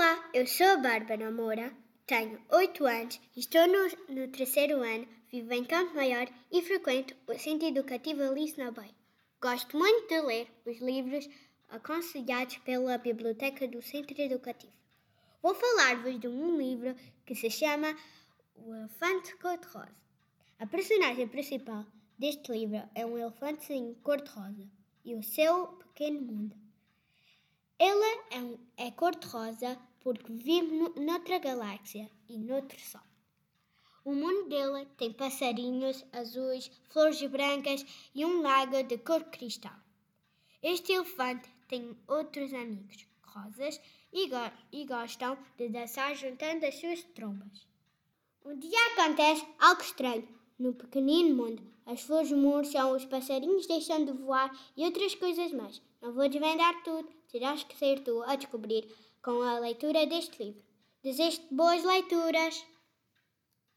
Olá, eu sou a Bárbara Moura, tenho 8 anos estou no, no terceiro ano, vivo em Campo Maior e frequento o Centro Educativo Alice Bay. Gosto muito de ler os livros aconselhados pela Biblioteca do Centro Educativo. Vou falar-vos de um livro que se chama O Elefante Cor-de-Rosa. A personagem principal deste livro é um elefantezinho cor-de-rosa e o seu pequeno mundo. Ela é, é cor-de-rosa porque vive no, noutra galáxia e noutro sol. O mundo dela tem passarinhos azuis, flores brancas e um lago de cor cristal. Este elefante tem outros amigos, rosas, e, go e gostam de dançar juntando as suas trombas. Um dia acontece algo estranho. No pequenino mundo, as flores murcham, os passarinhos deixam de voar e outras coisas mais. Não vou desvendar tudo, terás que ser tu a descobrir com a leitura deste livro. Desejo boas leituras!